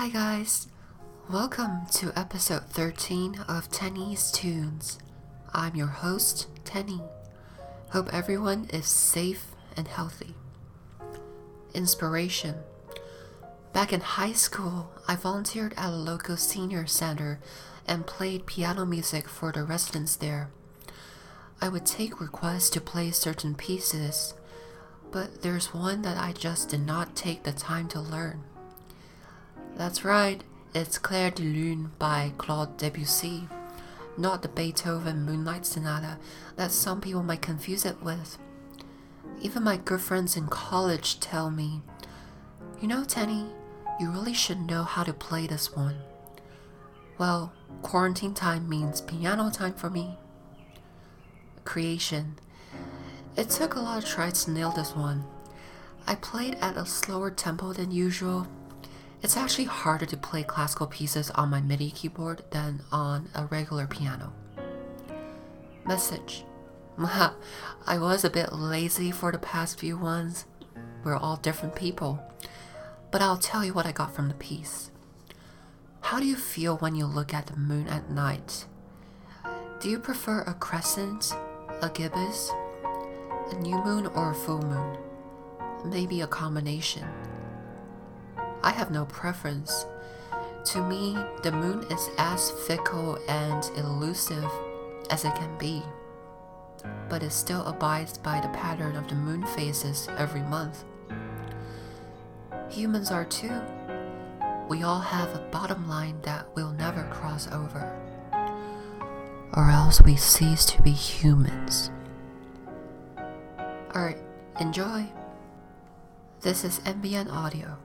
Hi, guys. Welcome to episode 13 of Tenny's Tunes. I'm your host, Tenny. Hope everyone is safe and healthy. Inspiration Back in high school, I volunteered at a local senior center and played piano music for the residents there. I would take requests to play certain pieces, but there's one that I just did not take the time to learn. That's right, it's Clair de Lune by Claude Debussy, not the Beethoven Moonlight Sonata that some people might confuse it with. Even my good friends in college tell me, you know, Tenny, you really should know how to play this one. Well, quarantine time means piano time for me. Creation. It took a lot of tries to nail this one. I played at a slower tempo than usual it's actually harder to play classical pieces on my MIDI keyboard than on a regular piano. Message I was a bit lazy for the past few ones. We're all different people. But I'll tell you what I got from the piece. How do you feel when you look at the moon at night? Do you prefer a crescent, a gibbous, a new moon, or a full moon? Maybe a combination. I have no preference. To me, the moon is as fickle and elusive as it can be, but it still abides by the pattern of the moon phases every month. Humans are too. We all have a bottom line that we'll never cross over, or else we cease to be humans. Alright, enjoy. This is NBN Audio.